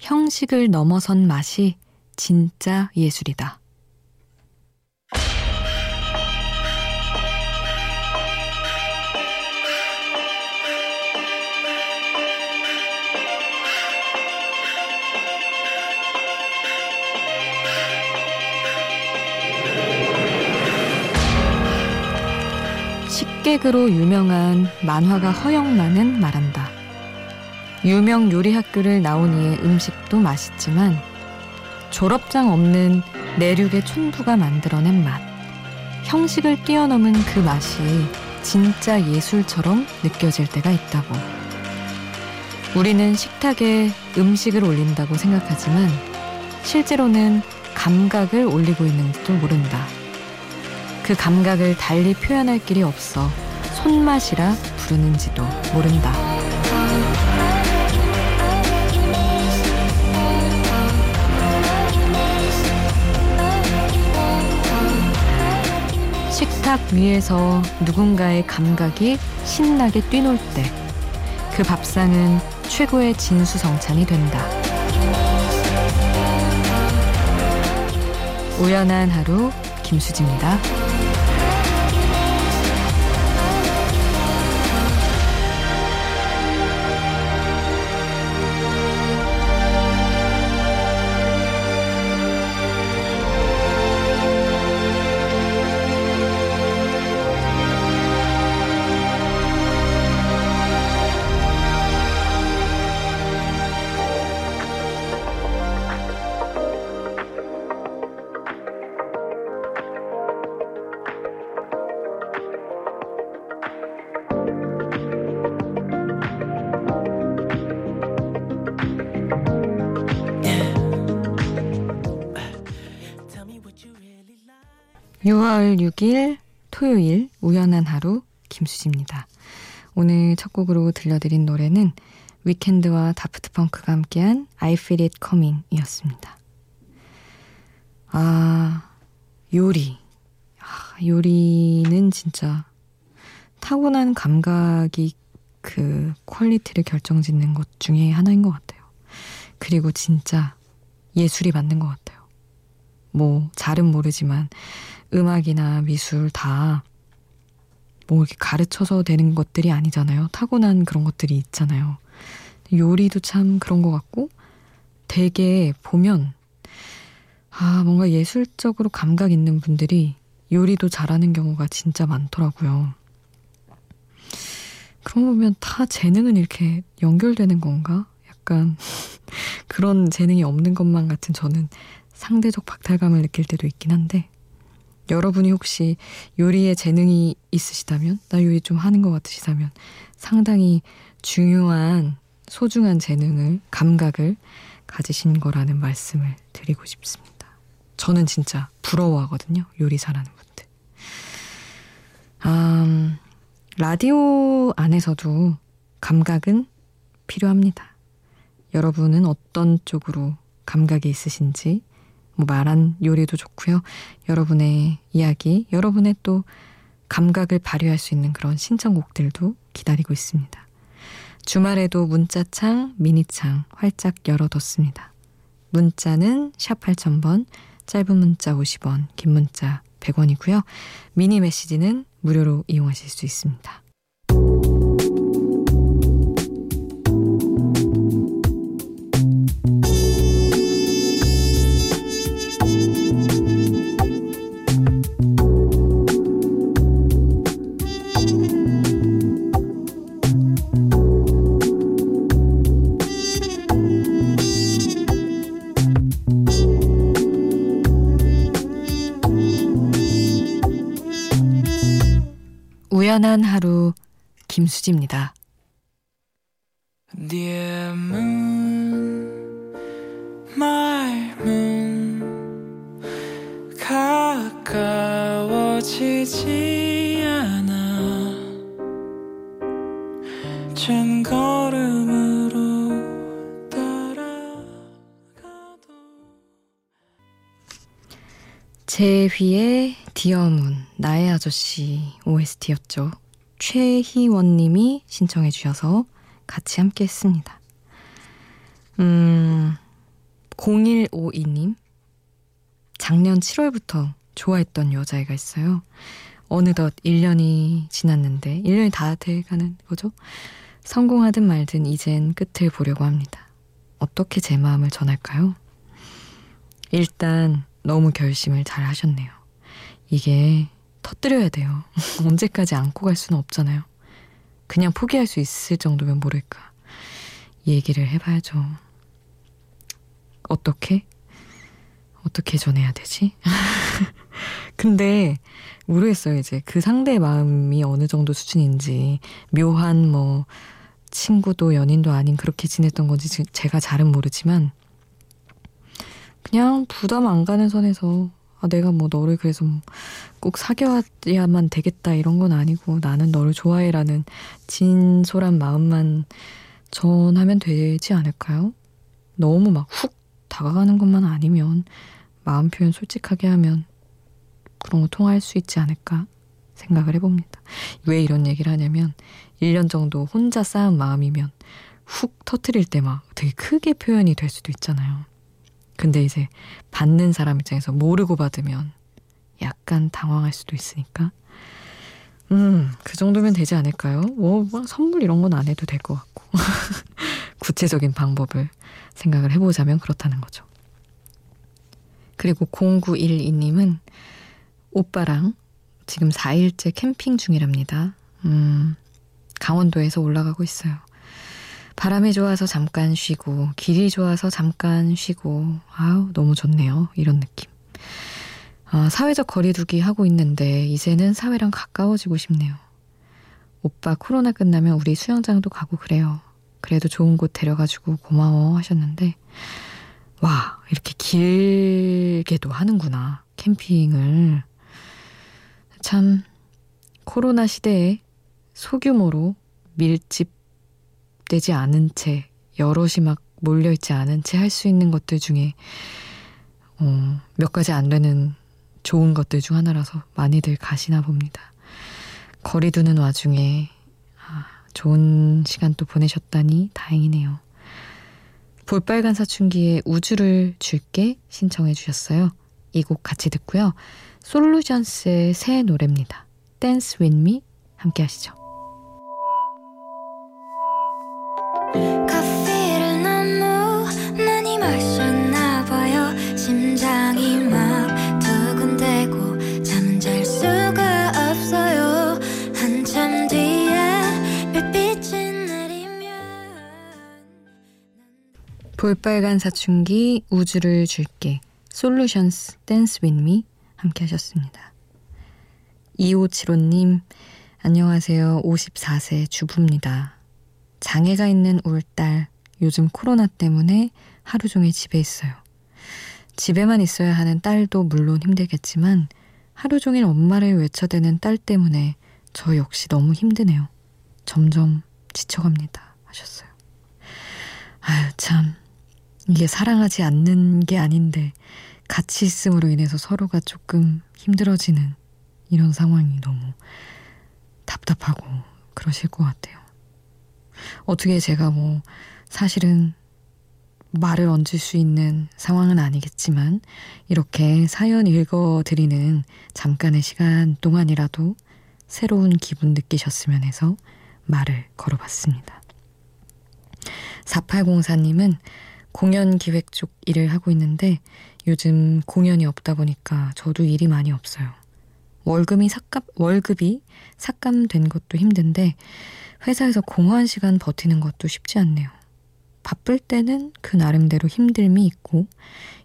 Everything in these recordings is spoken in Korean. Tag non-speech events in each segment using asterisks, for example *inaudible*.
형식을 넘어선 맛이 진짜 예술이다. 식객으로 유명한 만화가 허영만은 말한다. 유명 요리 학교를 나온 이의 음식도 맛있지만 졸업장 없는 내륙의 촌부가 만들어낸 맛. 형식을 뛰어넘은 그 맛이 진짜 예술처럼 느껴질 때가 있다고. 우리는 식탁에 음식을 올린다고 생각하지만 실제로는 감각을 올리고 있는지도 모른다. 그 감각을 달리 표현할 길이 없어 손맛이라 부르는지도 모른다. 식탁 위에서 누군가의 감각이 신나게 뛰놀 때 그 밥상은 최고의 진수성찬이 된다. 우연한 하루 김수지입니다. 6월 6일 토요일 우연한 하루 김수지입니다. 오늘 첫 곡으로 들려드린 노래는 위켄드와 다프트 펑크가 함께한 I Feel It Coming 이었습니다. 아, 요리. 아, 요리는 진짜 타고난 감각이 그 quality를 결정짓는 것 중에 하나인 것 같아요. 그리고 진짜 예술이 맞는 것 같아요. 뭐, 잘은 모르지만 음악이나 미술 다 뭐 이렇게 가르쳐서 되는 것들이 아니잖아요. 타고난 그런 것들이 있잖아요. 요리도 참 그런 것 같고 되게 보면 아 뭔가 예술적으로 감각 있는 분들이 요리도 잘하는 경우가 진짜 많더라고요. 그런 거 보면 다 재능은 이렇게 연결되는 건가? 약간 *laughs* 그런 재능이 없는 것만 같은 저는 상대적 박탈감을 느낄 때도 있긴 한데 여러분이 혹시 요리에 재능이 있으시다면, 나 요리 좀 하는 것 같으시다면, 상당히 중요한, 소중한 재능을, 감각을 가지신 거라는 말씀을 드리고 싶습니다. 저는 진짜 부러워하거든요. 요리 잘하는 분들. 음, 라디오 안에서도 감각은 필요합니다. 여러분은 어떤 쪽으로 감각이 있으신지 뭐 말한 요리도 좋고요. 여러분의 이야기, 여러분의 또 감각을 발휘할 수 있는 그런 신청곡들도 기다리고 있습니다. 주말에도 문자창, 미니창 활짝 열어뒀습니다. 문자는 샵 8000번, 짧은 문자 50원, 긴 문자 100원이고요. 미니 메시지는 무료로 이용하실 수 있습니다. 우연한 하루 김수지입니다. Dear moon, my moon, 가까워지지 제휘의 디어문 나의 아저씨 OST였죠. 최희원 님이 신청해 주셔서 같이 함께 했습니다. 음, 0152님, 작년 7월부터 좋아했던 여자애가 있어요. 어느덧 1년이 지났는데, 1년이 다 돼가는 거죠? 성공하든 말든 이젠 끝을 보려고 합니다. 어떻게 제 마음을 전할까요? 일단 너무 결심을 잘 하셨네요. 이게 터뜨려야 돼요. *laughs* 언제까지 안고 갈 수는 없잖아요. 그냥 포기할 수 있을 정도면 모를까. 얘기를 해봐야죠. 어떻게? 어떻게 전해야 되지? *laughs* 근데 모르겠어요. 이제 그 상대의 마음이 어느 정도 수준인지 묘한 뭐 친구도 연인도 아닌 그렇게 지냈던 건지 제가 잘은 모르지만 그냥 부담 안 가는 선에서 아, 내가 뭐 너를 그래서 꼭 사귀어야만 되겠다 이런 건 아니고 나는 너를 좋아해라는 진솔한 마음만 전하면 되지 않을까요? 너무 막 훅 다가가는 것만 아니면 마음 표현 솔직하게 하면 그런 거 통할 수 있지 않을까 생각을 해봅니다. 왜 이런 얘기를 하냐면 1년 정도 혼자 쌓은 마음이면 훅 터트릴 때 막 되게 크게 표현이 될 수도 있잖아요. 근데 이제 받는 사람 입장에서 모르고 받으면 약간 당황할 수도 있으니까. 음, 그 정도면 되지 않을까요? 뭐, 뭐 선물 이런 건 안 해도 될 것 같고. *laughs* 구체적인 방법을 생각을 해보자면 그렇다는 거죠. 그리고 0912님은 오빠랑 지금 4일째 캠핑 중이랍니다. 음, 강원도에서 올라가고 있어요. 바람이 좋아서 잠깐 쉬고, 길이 좋아서 잠깐 쉬고, 아우, 너무 좋네요. 이런 느낌. 아, 사회적 거리두기 하고 있는데, 이제는 사회랑 가까워지고 싶네요. 오빠 코로나 끝나면 우리 수영장도 가고 그래요. 그래도 좋은 곳 데려가지고 고마워 하셨는데, 와, 이렇게 길게도 하는구나. 캠핑을. 참, 코로나 시대에 소규모로 밀집 되지 않은 채 여럿이 막 몰려있지 않은 채 할 수 있는 것들 중에 어, 몇 가지 안 되는 좋은 것들 중 하나라서 많이들 가시나 봅니다. 거리 두는 와중에 아, 좋은 시간 또 보내셨다니 다행이네요. 볼빨간 사춘기에 우주를 줄게 신청해 주셨어요. 이 곡 같이 듣고요. 솔루션스의 새 노래입니다. 댄스 윈미 함께 하시죠. 볼빨간 사춘기 우주를 줄게 솔루션스 댄스 윈미 함께 하셨습니다. 2575님 안녕하세요. 54세 주부입니다. 장애가 있는 울딸 요즘 코로나 때문에 하루 종일 집에 있어요. 집에만 있어야 하는 딸도 물론 힘들겠지만 하루 종일 엄마를 외쳐대는 딸 때문에 저 역시 너무 힘드네요. 점점 지쳐갑니다. 하셨어요. 아유, 참. 이게 사랑하지 않는 게 아닌데 같이 있음으로 인해서 서로가 조금 힘들어지는 이런 상황이 너무 답답하고 그러실 것 같아요. 어떻게 제가 뭐 사실은 말을 얹을 수 있는 상황은 아니겠지만 이렇게 사연 읽어드리는 잠깐의 시간 동안이라도 새로운 기분 느끼셨으면 해서 말을 걸어봤습니다. 4804님은 공연 기획 쪽 일을 하고 있는데 요즘 공연이 없다 보니까 저도 일이 많이 없어요. 월급이 삭감, 월급이 삭감된 것도 힘든데 회사에서 공허한 시간 버티는 것도 쉽지 않네요. 바쁠 때는 그 나름대로 힘듦이 있고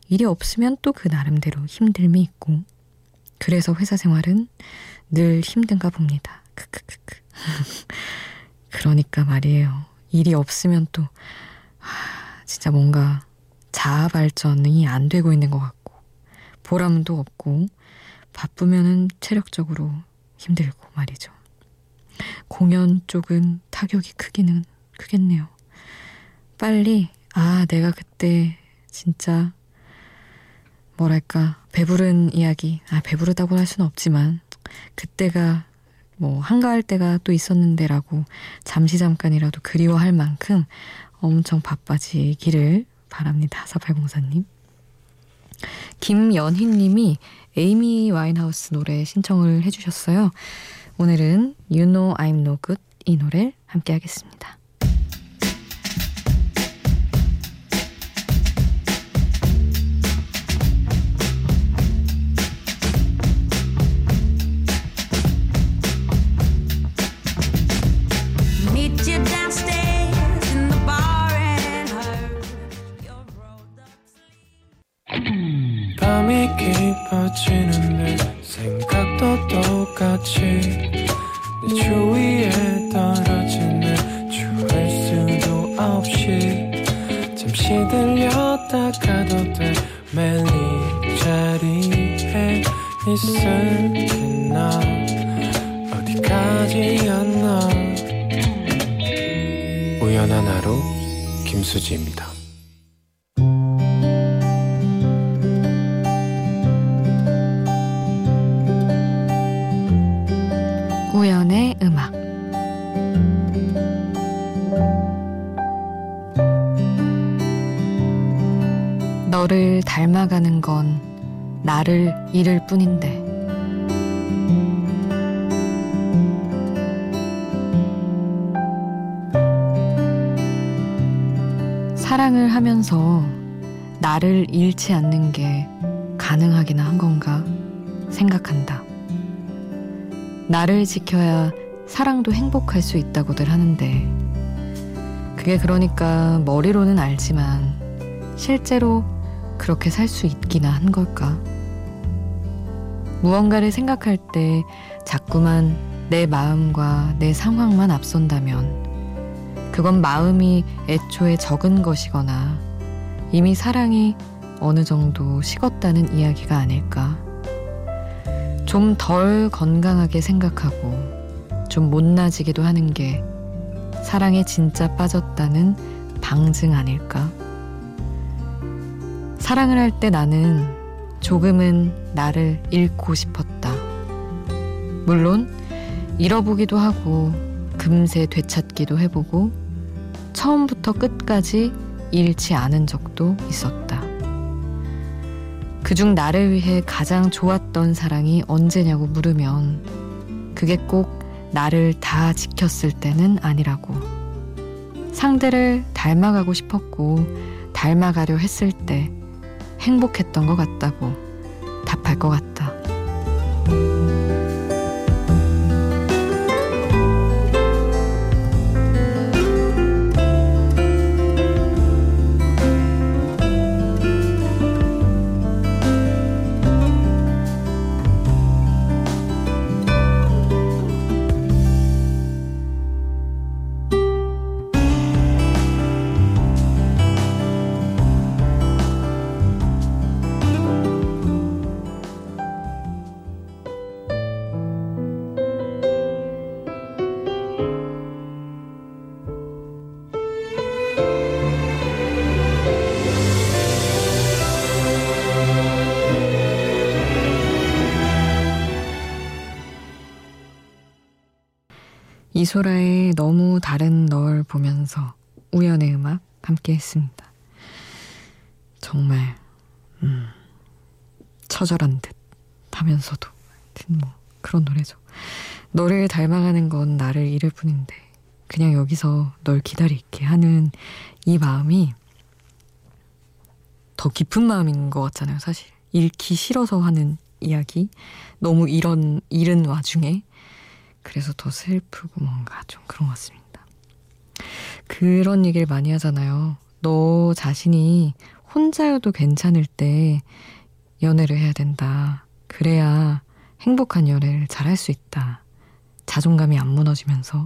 일이 없으면 또 그 나름대로 힘듦이 있고 그래서 회사 생활은 늘 힘든가 봅니다. 크크크크. *laughs* 그러니까 말이에요. 일이 없으면 또 진짜 뭔가 자아 발전이 안 되고 있는 것 같고 보람도 없고 바쁘면은 체력적으로 힘들고 말이죠. 공연 쪽은 타격이 크기는 크겠네요. 빨리 아 내가 그때 진짜 뭐랄까 배부른 이야기 아 배부르다고 할 수는 없지만 그때가 뭐 한가할 때가 또 있었는데라고 잠시 잠깐이라도 그리워할 만큼 엄청 바빠지기를 바랍니다. 4804님. 김연희 님이 에이미 와인하우스 노래 신청을 해주셨어요. 오늘은 You Know I'm No Good 이 노래 함께 하겠습니다. 김수지입니다. 우연의 음악. 너를 닮아가는 건 나를 잃을 뿐인데 사랑을 하면서 나를 잃지 않는 게 가능하기나 한 건가 생각한다. 나를 지켜야 사랑도 행복할 수 있다고들 하는데, 그게 그러니까 머리로는 알지만, 실제로 그렇게 살 수 있기나 한 걸까? 무언가를 생각할 때 자꾸만 내 마음과 내 상황만 앞선다면, 그건 마음이 애초에 적은 것이거나 이미 사랑이 어느 정도 식었다는 이야기가 아닐까? 좀 덜 건강하게 생각하고 좀 못나지기도 하는 게 사랑에 진짜 빠졌다는 방증 아닐까? 사랑을 할 때 나는 조금은 나를 잃고 싶었다. 물론 잃어보기도 하고 금세 되찾기도 해보고 처음부터 끝까지 잃지 않은 적도 있었다. 그중 나를 위해 가장 좋았던 사랑이 언제냐고 물으면 그게 꼭 나를 다 지켰을 때는 아니라고. 상대를 닮아가고 싶었고 닮아가려 했을 때 행복했던 것 같다고 답할 것 같다. 이소라의 너무 다른 널 보면서 우연의 음악 함께 했습니다. 정말 음, 처절한 듯 하면서도 뭐 그런 노래죠. 너를 닮아가는 건 나를 잃을 뿐인데 그냥 여기서 널 기다릴게 하는 이 마음이 더 깊은 마음인 것 같잖아요, 사실. 잃기 싫어서 하는 이야기. 너무 이런, 잃은 와중에 그래서 더 슬프고 뭔가 좀 그런 것 같습니다. 그런 얘기를 많이 하잖아요. 너 자신이 혼자여도 괜찮을 때 연애를 해야 된다. 그래야 행복한 연애를 잘 할 수 있다. 자존감이 안 무너지면서.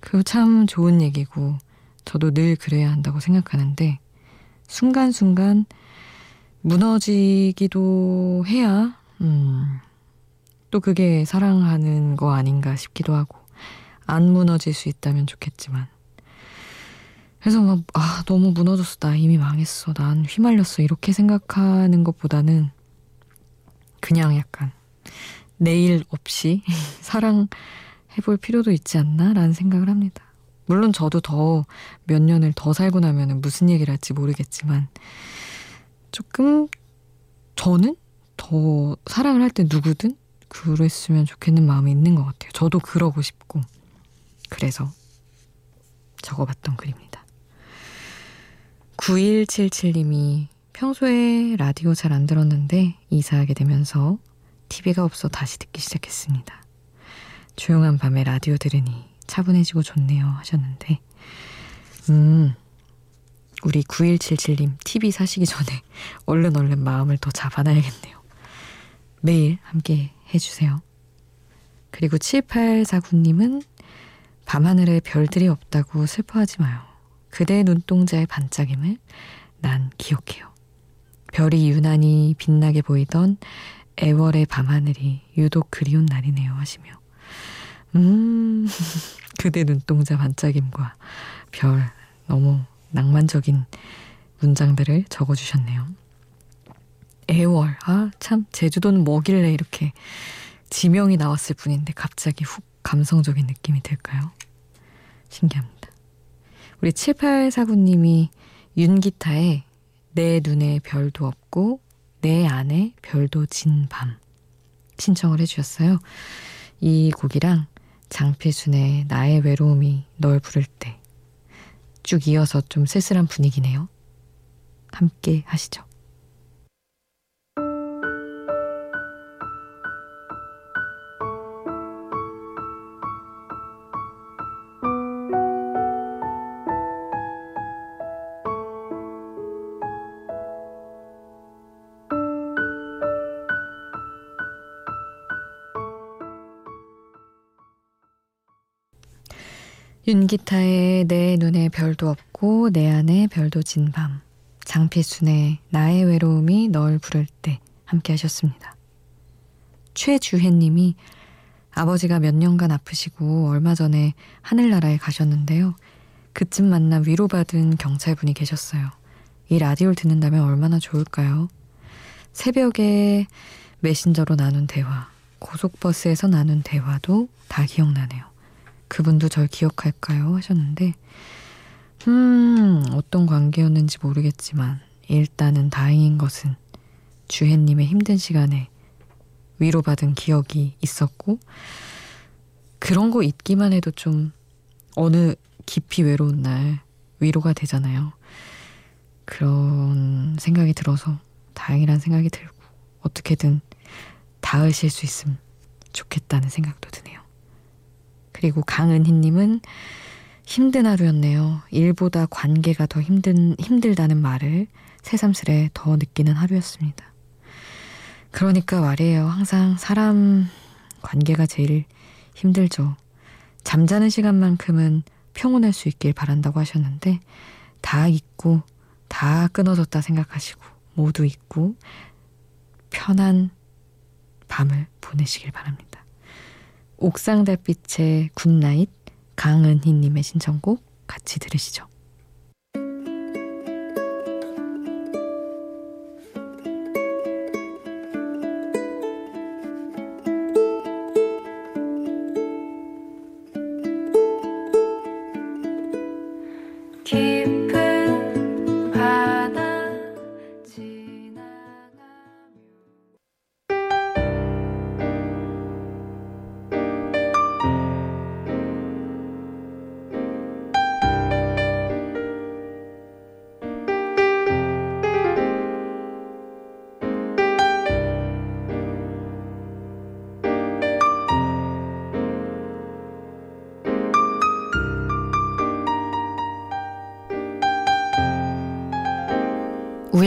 그 참 좋은 얘기고, 저도 늘 그래야 한다고 생각하는데, 순간순간 무너지기도 해야, 음, 또 그게 사랑하는 거 아닌가 싶기도 하고 안 무너질 수 있다면 좋겠지만. 그래서 막 아 너무 무너졌어. 나 이미 망했어. 난 휘말렸어. 이렇게 생각하는 것보다는 그냥 약간 내일 없이 *laughs* 사랑해볼 필요도 있지 않나 라는 생각을 합니다. 물론 저도 더 몇 년을 더 살고 나면 무슨 얘기를 할지 모르겠지만 조금 저는 더 사랑을 할 때 누구든 그랬으면 좋겠는 마음이 있는 것 같아요. 저도 그러고 싶고 그래서 적어봤던 글입니다. 9177님이 평소에 라디오 잘 안 들었는데 이사하게 되면서 TV가 없어 다시 듣기 시작했습니다. 조용한 밤에 라디오 들으니 차분해지고 좋네요 하셨는데 음 우리 9177님 TV 사시기 전에 얼른 얼른 마음을 더 잡아놔야겠네요. 매일 함께 해주세요. 그리고 7849님은 밤하늘에 별들이 없다고 슬퍼하지 마요. 그대의 눈동자의 반짝임을 난 기억해요. 별이 유난히 빛나게 보이던 애월의 밤하늘이 유독 그리운 날이네요 하시며 음 *laughs* 그대 눈동자 반짝임과 별 너무 낭만적인 문장들을 적어주셨네요. 애월 아 참 제주도는 뭐길래 이렇게 지명이 나왔을 뿐인데 갑자기 훅 감성적인 느낌이 들까요? 신기합니다. 우리 7849님이 윤기타의 내 눈에 별도 없고 내 안에 별도 진 밤 신청을 해주셨어요. 이 곡이랑 장필순의 나의 외로움이 널 부를 때 쭉 이어서 좀 쓸쓸한 분위기네요. 함께 하시죠. 윤기타의 내 눈에 별도 없고 내 안에 별도 진 밤. 장필순의 나의 외로움이 널 부를 때 함께 하셨습니다. 최주혜님이 아버지가 몇 년간 아프시고 얼마 전에 하늘나라에 가셨는데요. 그쯤 만나 위로받은 경찰분이 계셨어요. 이 라디오를 듣는다면 얼마나 좋을까요? 새벽에 메신저로 나눈 대화, 고속버스에서 나눈 대화도 다 기억나네요. 그분도 절 기억할까요? 하셨는데, 음, 어떤 관계였는지 모르겠지만, 일단은 다행인 것은 주혜님의 힘든 시간에 위로받은 기억이 있었고, 그런 거 잊기만 해도 좀 어느 깊이 외로운 날 위로가 되잖아요. 그런 생각이 들어서 다행이란 생각이 들고, 어떻게든 닿으실 수 있으면 좋겠다는 생각도 드네요. 그리고 강은희님은 힘든 하루였네요. 일보다 관계가 더 힘든, 힘들다는 말을 새삼스레 더 느끼는 하루였습니다. 그러니까 말이에요. 항상 사람 관계가 제일 힘들죠. 잠자는 시간만큼은 평온할 수 있길 바란다고 하셨는데, 다 잊고, 다 끊어졌다 생각하시고, 모두 잊고, 편한 밤을 보내시길 바랍니다. 옥상 달빛의 Good Night 강은희님의 신청곡 같이 들으시죠.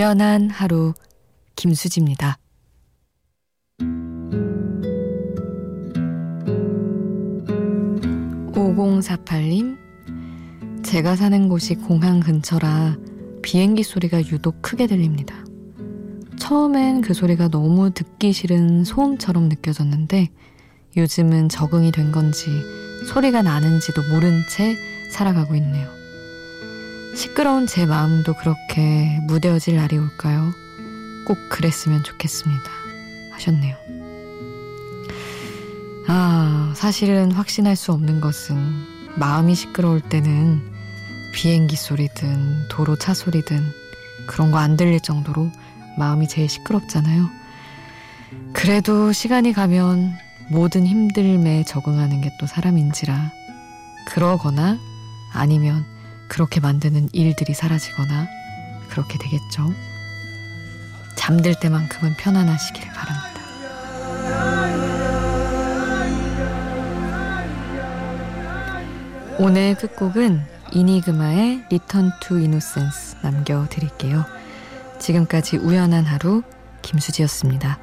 우연한 하루 김수지입니다. 5048님 제가 사는 곳이 공항 근처라 비행기 소리가 유독 크게 들립니다. 처음엔 그 소리가 너무 듣기 싫은 소음처럼 느껴졌는데 요즘은 적응이 된 건지 소리가 나는지도 모른 채 살아가고 있네요. 시끄러운 제 마음도 그렇게 무뎌질 날이 올까요? 꼭 그랬으면 좋겠습니다. 하셨네요. 아, 사실은 확신할 수 없는 것은 마음이 시끄러울 때는 비행기 소리든 도로 차 소리든 그런 거 안 들릴 정도로 마음이 제일 시끄럽잖아요. 그래도 시간이 가면 모든 힘듦에 적응하는 게 또 사람인지라 그러거나 아니면 그렇게 만드는 일들이 사라지거나 그렇게 되겠죠. 잠들 때만큼은 편안하시길 바랍니다. 오늘 끝곡은 이니그마의 Return to Innocence 남겨드릴게요. 지금까지 우연한 하루 김수지였습니다.